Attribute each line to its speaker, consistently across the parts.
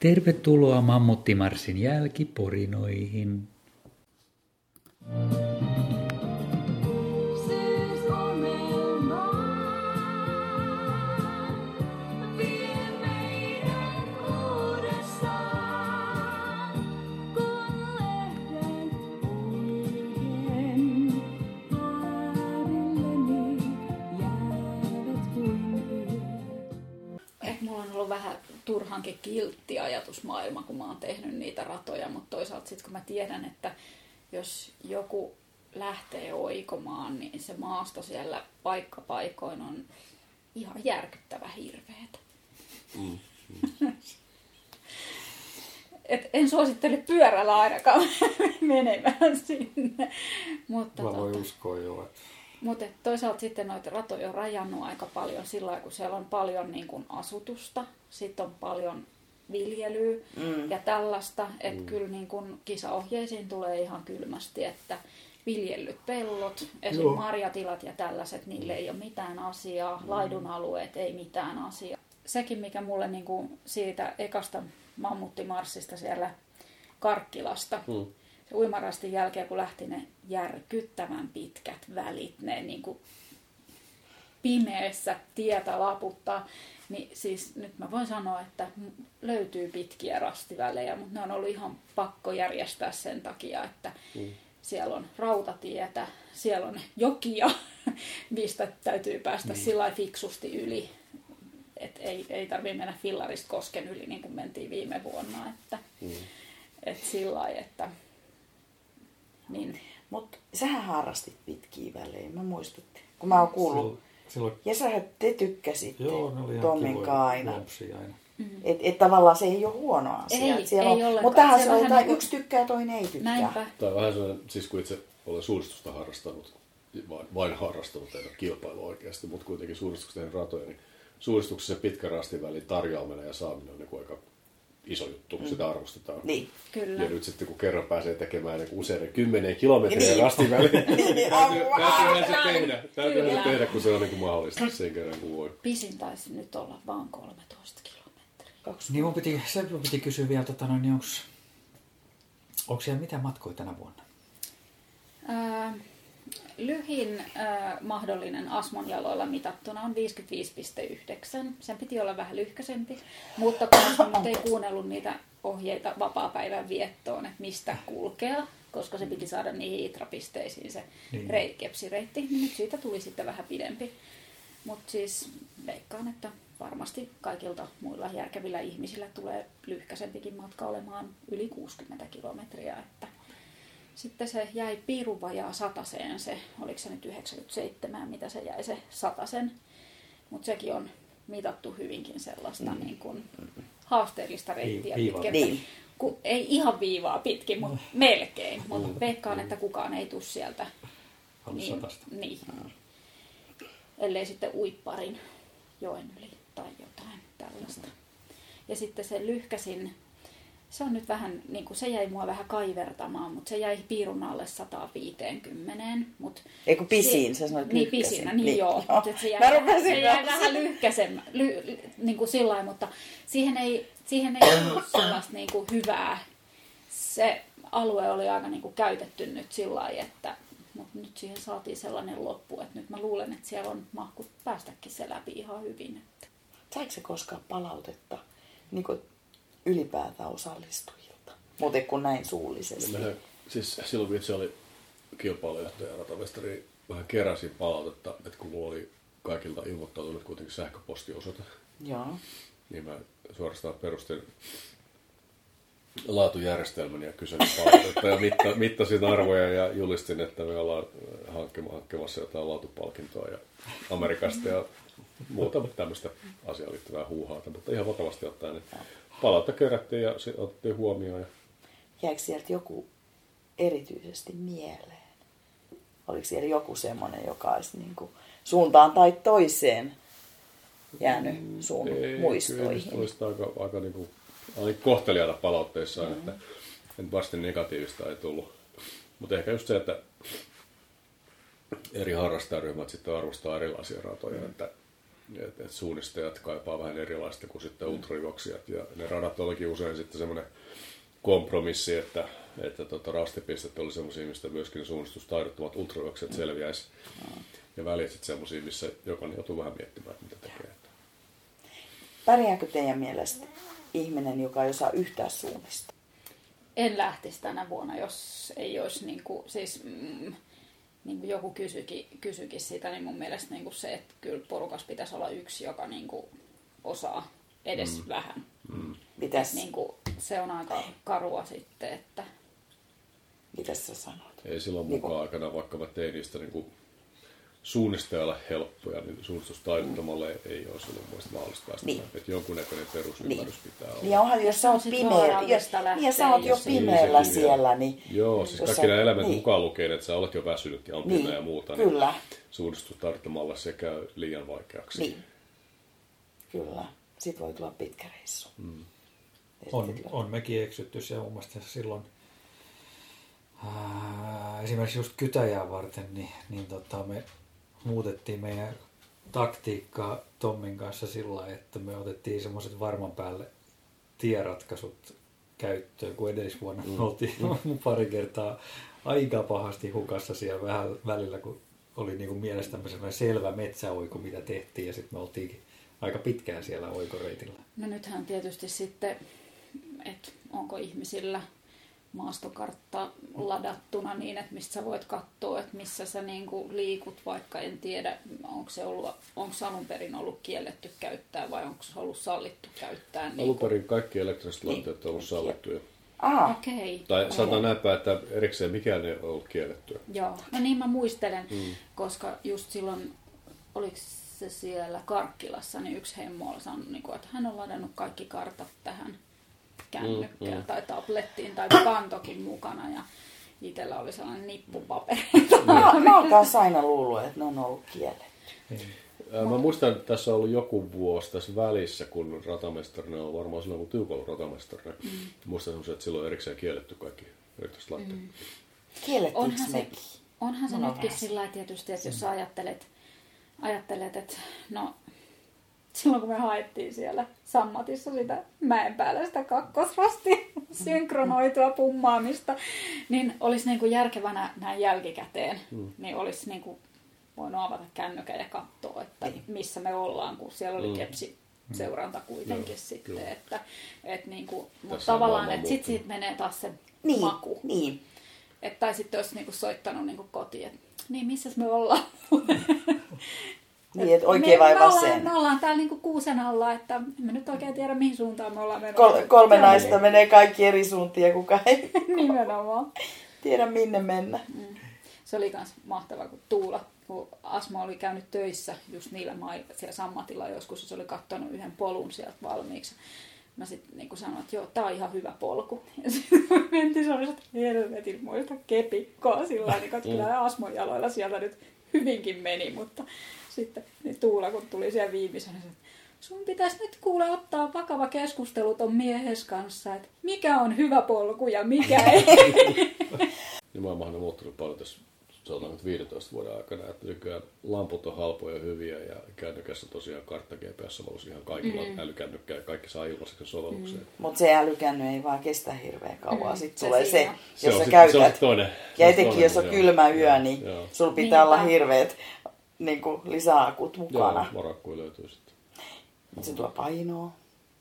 Speaker 1: Tervetuloa Mammuttimarssin jälkiporinoihin.
Speaker 2: Turhankin kiltti ajatusmaailma, kun mä oon tehnyt niitä ratoja, mutta toisaalta sitten kun mä tiedän, että jos joku lähtee oikomaan, niin se maasto siellä paikkapaikoin on ihan järkyttävä hirveetä.
Speaker 3: Mm.
Speaker 2: Et en suosittele pyörällä ainakaan menemään sinne. Mutta
Speaker 3: Mä voin
Speaker 2: tota-
Speaker 3: uskoa jo, että
Speaker 2: Mutta toisaalta sitten noita ratoja on rajannut aika paljon sillä lailla, kun siellä on paljon niin kuin asutusta, sitten on paljon viljelyä mm. ja tällaista, että mm. kyllä niin kuin kisaohjeisiin tulee ihan kylmästi, että viljellyt pellot, esim.
Speaker 3: Joo.
Speaker 2: marjatilat ja tällaiset, niille ei ole mitään asiaa, mm. laidunalueet ei mitään asiaa. Sekin, mikä mulle niin kuin siitä ekasta mammuttimarssista siellä Karkkilasta,
Speaker 3: Mm.
Speaker 2: Uimarastin jälkeen, kun lähti ne järkyttävän pitkät välit, ne niin kuin pimeässä tietä laputtaa, niin siis nyt mä voin sanoa, että löytyy pitkiä rastivälejä, mutta ne on ollut ihan pakko järjestää sen takia, että
Speaker 3: Mm.
Speaker 2: siellä on rautatietä, siellä on jokia, mistä täytyy päästä niin. sillä fiksusti yli. Et ei, ei tarvitse mennä fillarista kosken yli, niin kuin mentiin viime vuonna. Että,
Speaker 3: Mm.
Speaker 2: et sillä että niin,
Speaker 4: Mutta sähän harrastit pitkiä välejä, mä muistutin. Kun mä oon kuullut.
Speaker 3: Silloin, silloin
Speaker 4: Ja sähän te tykkäsitte
Speaker 3: joo, ne oli
Speaker 4: Tommin kanssa aina.
Speaker 3: lompsia aina.
Speaker 4: Et, et tavallaan se ei ole huono asia.
Speaker 2: Ei,
Speaker 4: siellä
Speaker 2: ei
Speaker 4: on. Mutta tähän
Speaker 2: Se
Speaker 4: on,
Speaker 2: vähän niinku-
Speaker 4: yksi tykkää, toinen ei tykkää.
Speaker 2: näinpä.
Speaker 3: Tämä on vähän sellainen, siis kun itse olen suunnistusta harrastanut, vain, vain harrastanut, en ole kilpailu oikeasti, mutta kuitenkin suunnistuksessa tehnyt ratoja, niin suunnistuksessa se pitkä rastivälin tarjoaminen ja saaminen on niin kuin aika iso juttu, kun sitä arvostetaan.
Speaker 4: Niin.
Speaker 2: Kyllä.
Speaker 3: Ja nyt sitten kun kerran pääsee tekemään niin useiden kymmenien kilometrien
Speaker 4: Niin.
Speaker 3: rastiväliin,
Speaker 4: Niin,
Speaker 3: täytyy, täytyyhän se tehdä, täytyyhän se tehdä, kun se on niin kuin mahdollista sen kerran kun voi.
Speaker 2: Pisin taisi nyt olla vaan 13 kilometriä.
Speaker 4: Kaksi.
Speaker 1: Niin mun piti, se mun piti kysyä vielä, tota, noin, niin onko siellä mitä matkoja tänä vuonna?
Speaker 2: Ää, lyhin ää, mahdollinen Asmon jaloilla mitattuna on 55,9. Sen piti olla vähän lyhkäsempi, mutta kun nyt ei kuunnellut niitä ohjeita vapaa-päivän viettoon, että mistä kulkea, koska se piti saada niihin itrapisteisiin se
Speaker 1: Niin.
Speaker 2: rei, kepsireitti, niin nyt siitä tuli sitten vähän pidempi. Mutta siis veikkaan, että varmasti kaikilta muilla järkevillä ihmisillä tulee lyhkäsempikin matka olemaan yli 60 kilometriä, että sitten se jäi pirun vajaa sataseen se, oliko se nyt 97, mitä se jäi se satasen. Mutta sekin on mitattu hyvinkin sellaista mm. niin kuin haasteellista reittiä
Speaker 1: viivaa.
Speaker 2: pitkin.
Speaker 4: Niin.
Speaker 2: Ku, ei ihan viivaa pitkin, mutta melkein. Mutta veikkaan, että kukaan ei tule sieltä.
Speaker 1: Satasta.
Speaker 2: Niin. Ellei sitten uipparin joen yli tai jotain tällaista. Ja sitten se lyhkäsin, se on nyt vähän, niin kuin se jäi mua vähän kaivertamaan, mutta se jäi piirun alle 150. Mut
Speaker 4: Ei kun pisiin,
Speaker 2: se-
Speaker 4: sä sanoit
Speaker 2: Niin
Speaker 4: lyhkäsin.
Speaker 2: pisinä, niin,
Speaker 4: Niin,
Speaker 2: joo.
Speaker 4: joo.
Speaker 2: Se jäi,
Speaker 4: Mä
Speaker 2: se jäi vähän lyhkäisemmä, ly, niin kuin sillä mutta siihen ei, siihen ei ollut sellaista niin kuin hyvää. Se alue oli aika niin kuin käytetty nyt sillä lailla, että mutta nyt siihen saatiin sellainen loppu, että nyt mä luulen, että siellä on mahku päästäkin se läpi ihan hyvin.
Speaker 4: Saiko se koskaan palautetta niin kuin ylipäätään osallistujilta? Muuten kuin näin suullisesti.
Speaker 3: Mehän, siis silloin kun itse oli kilpailujohtaja ja ratamestari, vähän keräsin palautetta, että kun mulla oli kaikilta ilmoittautunut kuitenkin sähköpostiosoite,
Speaker 4: Joo.
Speaker 3: niin mä suorastaan perustin laatujärjestelmän ja kyselin palautetta ja mitta, mittasin arvoja ja julistin, että me ollaan hankkima- hankkimassa jotain laatupalkintoa ja Amerikasta ja muuta tämmöistä asiaan liittyvää huuhaata, mutta ihan vakavasti ottaen niin palautta kerättiin ja se otettiin huomioon. Ja
Speaker 4: Jäikö sieltä joku erityisesti mieleen? Oliko siellä joku semmoinen, joka olisi niin kuin suuntaan tai toiseen jäänyt sun
Speaker 3: Ei, Kyllä
Speaker 4: muistoihin?
Speaker 3: oli sitä aika, aika niin kuin, ainakin kohteliaita palautteissaan, että en vasti negatiivista ei tullut. Mutta ehkä just se, että eri harrastajaryhmät sitten arvostaa erilaisia ratoja, että et, et suunnistajat kaipaa vähän erilaista kuin sitten ultrajuoksijat. Ja ne radat olikin usein sitten semmoinen kompromissi, että, että tota, rastipistet oli semmoisia, mistä myöskin suunnistustaidottomat ultrajuoksijat selviäisi. Ja välit sitten semmoisia, missä jokainen joutuu vähän miettimään, että mitä tekee.
Speaker 4: Pärjääkö teidän mielestä ihminen, joka ei osaa yhtään suunnistaa?
Speaker 2: En lähtisi tänä vuonna, jos ei olisi niin kuin, siis, mm, niin kuin joku kysyikin, kysyikin sitä, niin mun mielestä niin kuin se, että kyllä porukas pitäisi olla yksi, joka niin kuin osaa edes mm. vähän.
Speaker 4: Mm. Mitäs?
Speaker 2: Niin kuin, se on aika karua sitten, että...
Speaker 4: Mitäs sä sanot?
Speaker 3: Ei silloin niin mukaan aikana, vaikka mä tein niistä niin kuin suunnistajalle helppoja, niin suunnistustaidottomalle mm. ei olisi ollut muista mahdollista päästä. Niin. Että jonkunnäköinen perusymmärrys niin. pitää olla.
Speaker 4: Niin onhan, jos sä oot pimeä, jos, niin, sä oot jo pimeällä niin, siellä, niin...
Speaker 3: Joo, siis kaikki nämä elementit niin. mukaan lukee, että sä olet jo väsynyt ja on niin. pimeä ja muuta.
Speaker 4: Niin Kyllä.
Speaker 3: Suunnistustaidottomalle se käy liian vaikeaksi.
Speaker 4: Niin. Kyllä. Sitten voi tulla pitkä reissu. Mm.
Speaker 1: On, on mekin eksytty se mun mielestä silloin ää, esimerkiksi just kytäjää varten, niin, niin tota, me muutettiin meidän taktiikkaa Tommin kanssa sillä että me otettiin semmoiset varman päälle tieratkaisut käyttöön, kun edellisvuonna mm. oltiin mm. pari kertaa aika pahasti hukassa siellä vähän välillä, kun oli niin kuin mielestämme sellainen selvä metsäoiko, mitä tehtiin, ja sitten me oltiinkin aika pitkään siellä oikoreitillä.
Speaker 2: No nythän tietysti sitten, että onko ihmisillä maastokartta ladattuna niin, että mistä sä voit katsoa, että missä sä niin kuin liikut, vaikka en tiedä, onko se ollut, onko se alun perin ollut kielletty käyttää vai onko se ollut sallittu käyttää. Niin
Speaker 3: alun perin kaikki elektriset laitteet on ollut sallittuja.
Speaker 2: Ah. Okay.
Speaker 3: Tai sanotaan näinpä, että erikseen mikään ei ole ollut kiellettyä.
Speaker 2: Joo, no niin mä muistelen, mm. koska just silloin, oliko se siellä Karkkilassa, niin yksi hemmo oli sanonut, niin että hän on ladannut kaikki kartat tähän kännykkään mm, mm. tai tablettiin tai kantokin mukana ja itsellä oli sellainen nippupaperi.
Speaker 4: Mä, mä oon kanssa aina luullut, että ne on ollut kielletty.
Speaker 3: Niin. Mä muistan, että tässä on ollut joku vuosi tässä välissä, kun ratamestarina on varmaan silloin, kun Tiukka ollut ratamestarina. Mm. Muistan semmoisen, että silloin on erikseen kielletty kaikki yritykset laitteet. Mm.
Speaker 2: onhan se, onhan se nytkin sillä tietysti, että jos sä ajattelet, ajattelet, että no silloin kun me haettiin siellä sammatissa sitä mäen päällä sitä kakkosrasti synkronoitua pummaamista, niin olisi niin kuin järkevänä näin jälkikäteen, mm. niin olisi niin kuin voinut avata kännykän ja katsoa, että niin. missä me ollaan, kun siellä oli mm. kepsi seuranta kuitenkin no, sitten. Kyllä. Että, et niin kuin, mutta tavallaan, että sitten siitä menee taas se
Speaker 4: niin,
Speaker 2: maku.
Speaker 4: Niin.
Speaker 2: Että, tai sitten olisi niinku soittanut niinku kotiin, että niin missä me ollaan.
Speaker 4: Niin, että oikein vai vasen?
Speaker 2: Me ollaan täällä niinku kuusen alla, että me nyt oikein tiedä mihin suuntaan me ollaan
Speaker 4: menossa. Kol- kolme Kyllä naista niin. menee kaikki eri suuntia, kuka ei
Speaker 2: Nimenomaan.
Speaker 4: tiedä minne mennä. Mm.
Speaker 2: Se oli myös mahtavaa, kun Tuula, kun Asma oli käynyt töissä just niillä mailla, siellä Sammatilla joskus, se oli katsonut yhden polun sieltä valmiiksi. Mä sitten niin sanoin, että joo, tää on ihan hyvä polku. Ja sitten mentiin sellaiset helvetin muista kepikkoa sillä tavalla, niin että kyllä Asmon jaloilla sieltä nyt hyvinkin meni, mutta sitten niin Tuula, kun tuli siellä viimeisenä, että sun pitäisi nyt kuule ottaa vakava keskustelu ton miehes kanssa, että mikä on hyvä polku ja mikä ei.
Speaker 3: niin maailmahan on muuttunut paljon tässä sanotaan nyt 15 vuoden aikana, että nykyään lamput on halpoja ja hyviä ja kännykässä tosiaan kartta GPS-sovellus ihan kaikilla mm. älykännykkää ja kaikki saa ilmaiseksi sovellukseen. Mm.
Speaker 4: Mutta se älykänny ei vaan kestä hirveän kauan. Mm. Sitten tulee se, se,
Speaker 3: jos se sä sit, käytät. Se on toinen.
Speaker 4: Ja etenkin jos on kylmä yö, joo, niin joo. sulla pitää niin, olla hirveät niin kuin lisäakut mukana.
Speaker 3: Joo, varakkuja löytyy sitten.
Speaker 4: Se tuo painoa.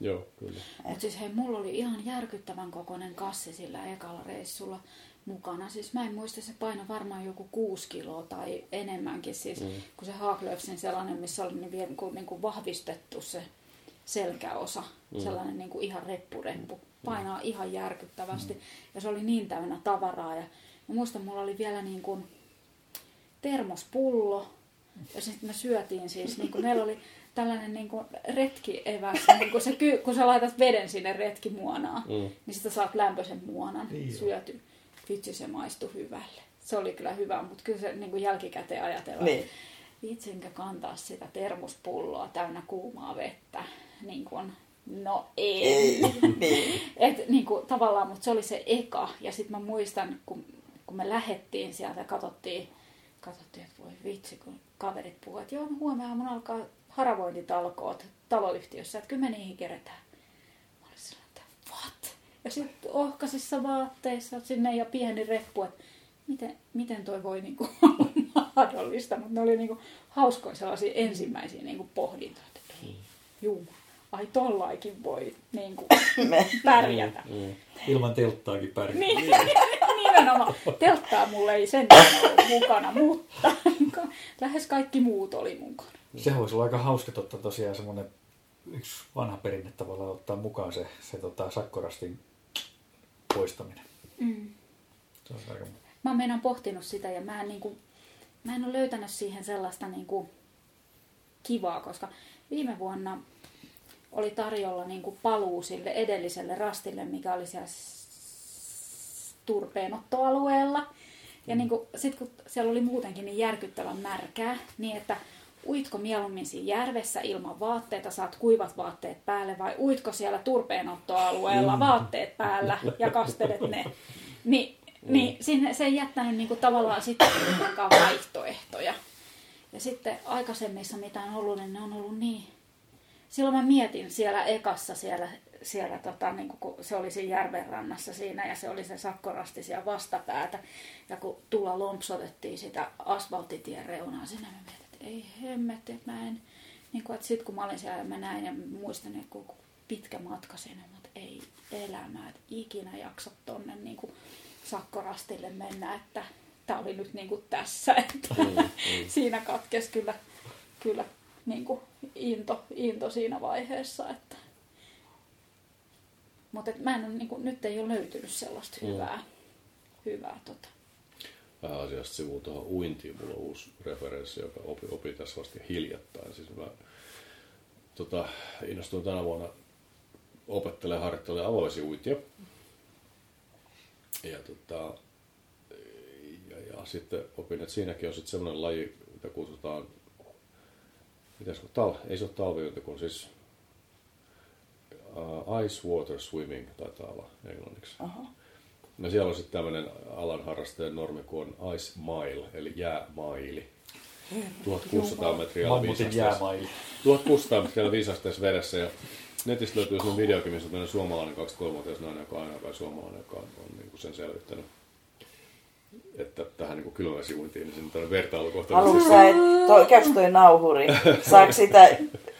Speaker 3: Joo, kyllä.
Speaker 2: Mutta siis hei, mulla oli ihan järkyttävän kokoinen kassi sillä ekalla reissulla mukana. Siis mä en muista, se paino varmaan joku kuusi kiloa tai enemmänkin. Siis, mm. Kun se Haaklöfsin sellainen, missä oli niin, niin, kuin, niin kuin vahvistettu se selkäosa. Mm. Sellainen niin kuin ihan reppureppu. Painaa mm. ihan järkyttävästi. Mm. Ja se oli niin täynnä tavaraa. Ja, ja muistan, mulla oli vielä niin kuin termospullo, ja sitten me syötiin siis, niin kuin meillä oli tällainen niin kuin retkieväs, niin kuin se, kun sä laitat veden sinne retkimuonaan, mm. niin sitä saat lämpöisen muonan niin syöty. Vitsi, se maistui hyvälle. Se oli kyllä hyvä, mutta kyllä se niin kuin jälkikäteen ajatellaan, niin. vitsinkö kantaa sitä termospulloa täynnä kuumaa vettä. Niin kuin, no ei. ei. niin. Et, niin kuin, tavallaan, mutta se oli se eka. Ja sitten mä muistan, kun, kun me lähettiin sieltä ja katsottiin, katsottiin, että voi vitsi, kun kaverit puhuivat, että joo, huomenna mun alkaa haravointitalkoot taloyhtiössä, että kyllä me niihin keretään. Mä olin sellainen, että what? Ja sitten ohkaisissa vaatteissa sinne ja pieni reppu, että miten, miten toi voi niinku olla mahdollista. Mutta ne oli niinku hauskoja sellaisia ensimmäisiä niinku pohdintoja, että ei, juu, ai tollaikin voi niinku pärjätä.
Speaker 1: Ilman telttaakin pärjää.
Speaker 2: Niin, nimenomaan. Telttaa mulle ei sen mukana, mutta lähes kaikki muut oli mukana.
Speaker 1: Se voisi olla aika hauska totta tosiaan semmoinen yksi vanha perinne tavallaan ottaa mukaan se, se tota, sakkorastin poistaminen.
Speaker 2: Mm.
Speaker 1: Se on aika...
Speaker 2: Mä oon pohtinut sitä ja mä en, niin kuin, mä en ole löytänyt siihen sellaista niin kuin, kivaa, koska viime vuonna oli tarjolla niin kuin paluu sille edelliselle rastille, mikä oli siellä turpeenottoalueella. Ja niin sitten kun siellä oli muutenkin niin järkyttävän märkää, niin että uitko mieluummin siinä järvessä ilman vaatteita, saat kuivat vaatteet päälle, vai uitko siellä turpeenottoalueella vaatteet päällä ja kastelet ne. Ni, niin sinne, se ei jättänyt niinku tavallaan sitten vaihtoehtoja. Ja sitten aikaisemmissa, mitä on ollut, niin ne on ollut niin... Silloin mä mietin siellä ekassa, siellä, siellä tota, niin kun se oli siinä järven rannassa siinä ja se oli se sakkorasti siellä vastapäätä. Ja kun tulla lompsotettiin sitä asfalttitien reunaa sinne, mä mietin, että ei hemmetti, että mä en... Niin kuin, että sit kun mä olin siellä, mä näin ja muistan, että kun pitkä matka sinne, mutta ei elämää, että ikinä jaksa tonne niin sakkorastille mennä, että tämä oli nyt niin kuin tässä, että mm, mm. siinä katkesi kyllä, kyllä niin kuin into, into siinä vaiheessa, että mutta mä en ole, niin kuin, nyt ei ole löytynyt sellaista
Speaker 3: Mm.
Speaker 2: hyvää, hyvää tota.
Speaker 3: Vähän asiasta sivuun tuohon uintiin. Mulla on uusi referenssi, joka opi, opi tässä vasta hiljattain. Siis mä tota, innostuin tänä vuonna opettelemaan harjoittelemaan avoisia uintia. Ja, tota, ja, ja, sitten opin, että siinäkin on sitten semmoinen laji, mitä kutsutaan, kun tal, ei se ole talviuinti, kun siis uh, ice water swimming taitaa olla englanniksi.
Speaker 4: Aha.
Speaker 3: No siellä on sitten tämmöinen alan harrastajan normi kuin on Ice Mile, eli jäämaili. 1600 metriä alla
Speaker 1: Mammutin
Speaker 3: viisasteessa.
Speaker 1: jäämaili.
Speaker 3: 1600 metriä viisasteessa vedessä ja netistä löytyy sellainen videokin, missä on tämmöinen suomalainen 23-vuotias nainen, joka on aina kai suomalainen, joka on, on niin kuin sen selvittänyt. Että tähän niin kylmävesiuintiin, niin siinä on vertailukohta.
Speaker 4: Haluatko sä, että käykö toi nauhuri? Saako sitä,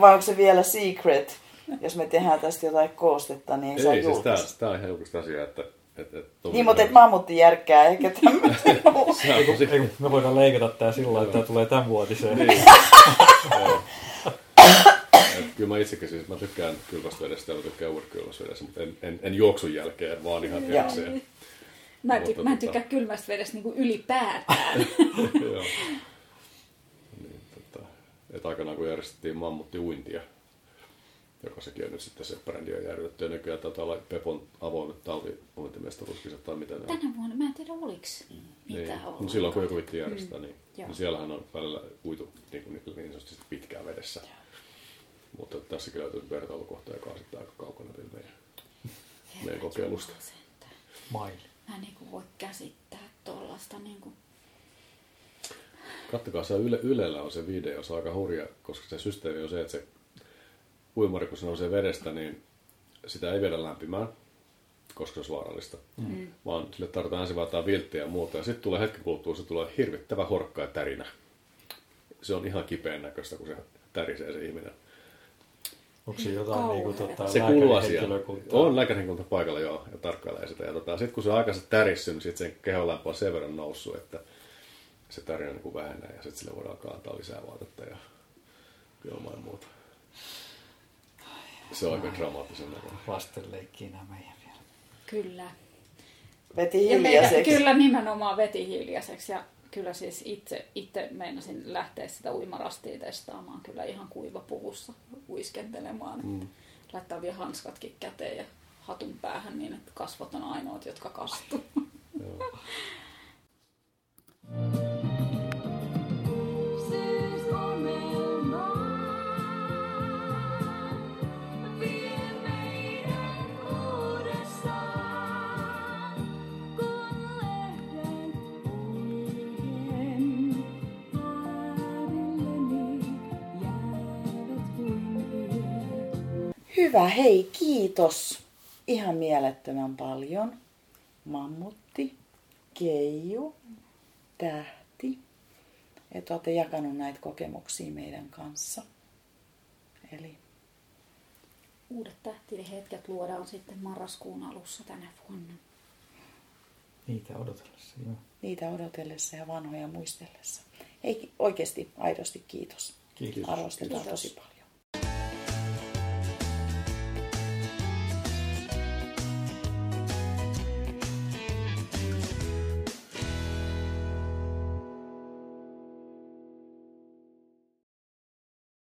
Speaker 4: vai onko se vielä secret? Jos me tehdään tästä jotain koostetta, niin ei saa
Speaker 3: Ei, siis tää,
Speaker 4: julkaista.
Speaker 3: tää on ihan julkista asiaa, että... että, että
Speaker 4: Niin, mutta et mammutti järkkää ehkä tämmöisen.
Speaker 3: Ei,
Speaker 1: me voidaan leikata tää sillä että tää tulee tämän vuotiseen.
Speaker 3: Niin. Et kyllä mä itsekin siis, mä tykkään kylmästä vedestä ja mä tykkään vedestä, mutta en, en, en juoksun jälkeen, vaan ihan erikseen.
Speaker 2: Mä
Speaker 3: Mutta
Speaker 2: ty- mä en
Speaker 3: tota-
Speaker 2: tykkää kylmästä vedestä niin kuin ylipäätään.
Speaker 3: Joo. Niin, tota, et aikanaan kun järjestettiin mammutti uintia, joka sekin on nyt sitten se brändi on järjestetty ja nykyään taitaa olla Pepon avoimet talviuintimestaruuskisat tai mitä ne on.
Speaker 2: Tänä vuonna, mä en tiedä oliks
Speaker 3: Niin.
Speaker 2: mitään ollut.
Speaker 3: No silloin kun joku vitti järjestää, niin,
Speaker 2: Joo.
Speaker 3: niin siellähän on välillä uitu niin, kuin, niin sanotusti pitkään vedessä. Mutta tässäkin löytyy vertailukohta, joka on sitten aika kaukana vielä meidän, meidän kokeilusta.
Speaker 1: Maili.
Speaker 2: Mä en niin voi käsittää tollasta niin kuin...
Speaker 3: Kattokaa, se Yle, Ylellä on se video, se on aika hurja, koska se systeemi on se, että se uimari, kun se nousee vedestä, niin sitä ei viedä lämpimään, koska se olisi vaarallista. Mm. Vaan sille tarvitaan ensin vaan vilttiä ja muuta. Ja sitten tulee hetken kuluttua, se tulee hirvittävä horkka ja tärinä. Se on ihan kipeän näköistä, kun se tärisee se ihminen.
Speaker 1: Onko se jotain niinku
Speaker 2: Kauheeta.
Speaker 1: tota,
Speaker 3: Se kuuluu asiaan. On lääkärihenkilökunta paikalla joo, ja tarkkailee sitä. Ja tota, sitten kun se on aikaisemmin tärissyt, niin sitten sen kehonlämpö on sen verran noussut, että se tärinä niin kuin vähenee. Ja sitten sille voidaan kantaa lisää vaatetta ja ilmaa ja muuta. Se on aika dramaattisen näköinen.
Speaker 1: Lasten leikkiä nämä meidän vielä.
Speaker 2: Kyllä.
Speaker 4: Veti
Speaker 2: Ja meidän,
Speaker 4: hiljaiseksi.
Speaker 2: kyllä nimenomaan veti hiljaiseksi ja kyllä siis itse, itse meinasin lähteä sitä uimarastia testaamaan kyllä ihan kuivapuvussa uiskentelemaan. Mm. Laittaa vielä hanskatkin käteen ja hatun päähän niin, että kasvot on ainoat, jotka kastuu.
Speaker 4: Hyvä, hei, kiitos ihan mielettömän paljon. Mammutti, Keiju, Tähti, että olette jakanut näitä kokemuksia meidän kanssa. Eli
Speaker 2: Uudet tähtihetket luodaan sitten marraskuun alussa tänä vuonna.
Speaker 1: Niitä odotellessa, joo.
Speaker 4: niitä odotellessa ja vanhoja muistellessa. Hei, oikeasti, aidosti kiitos.
Speaker 1: Kiitos.
Speaker 4: Arvostetaan
Speaker 2: Kiitos.
Speaker 4: tosi paljon.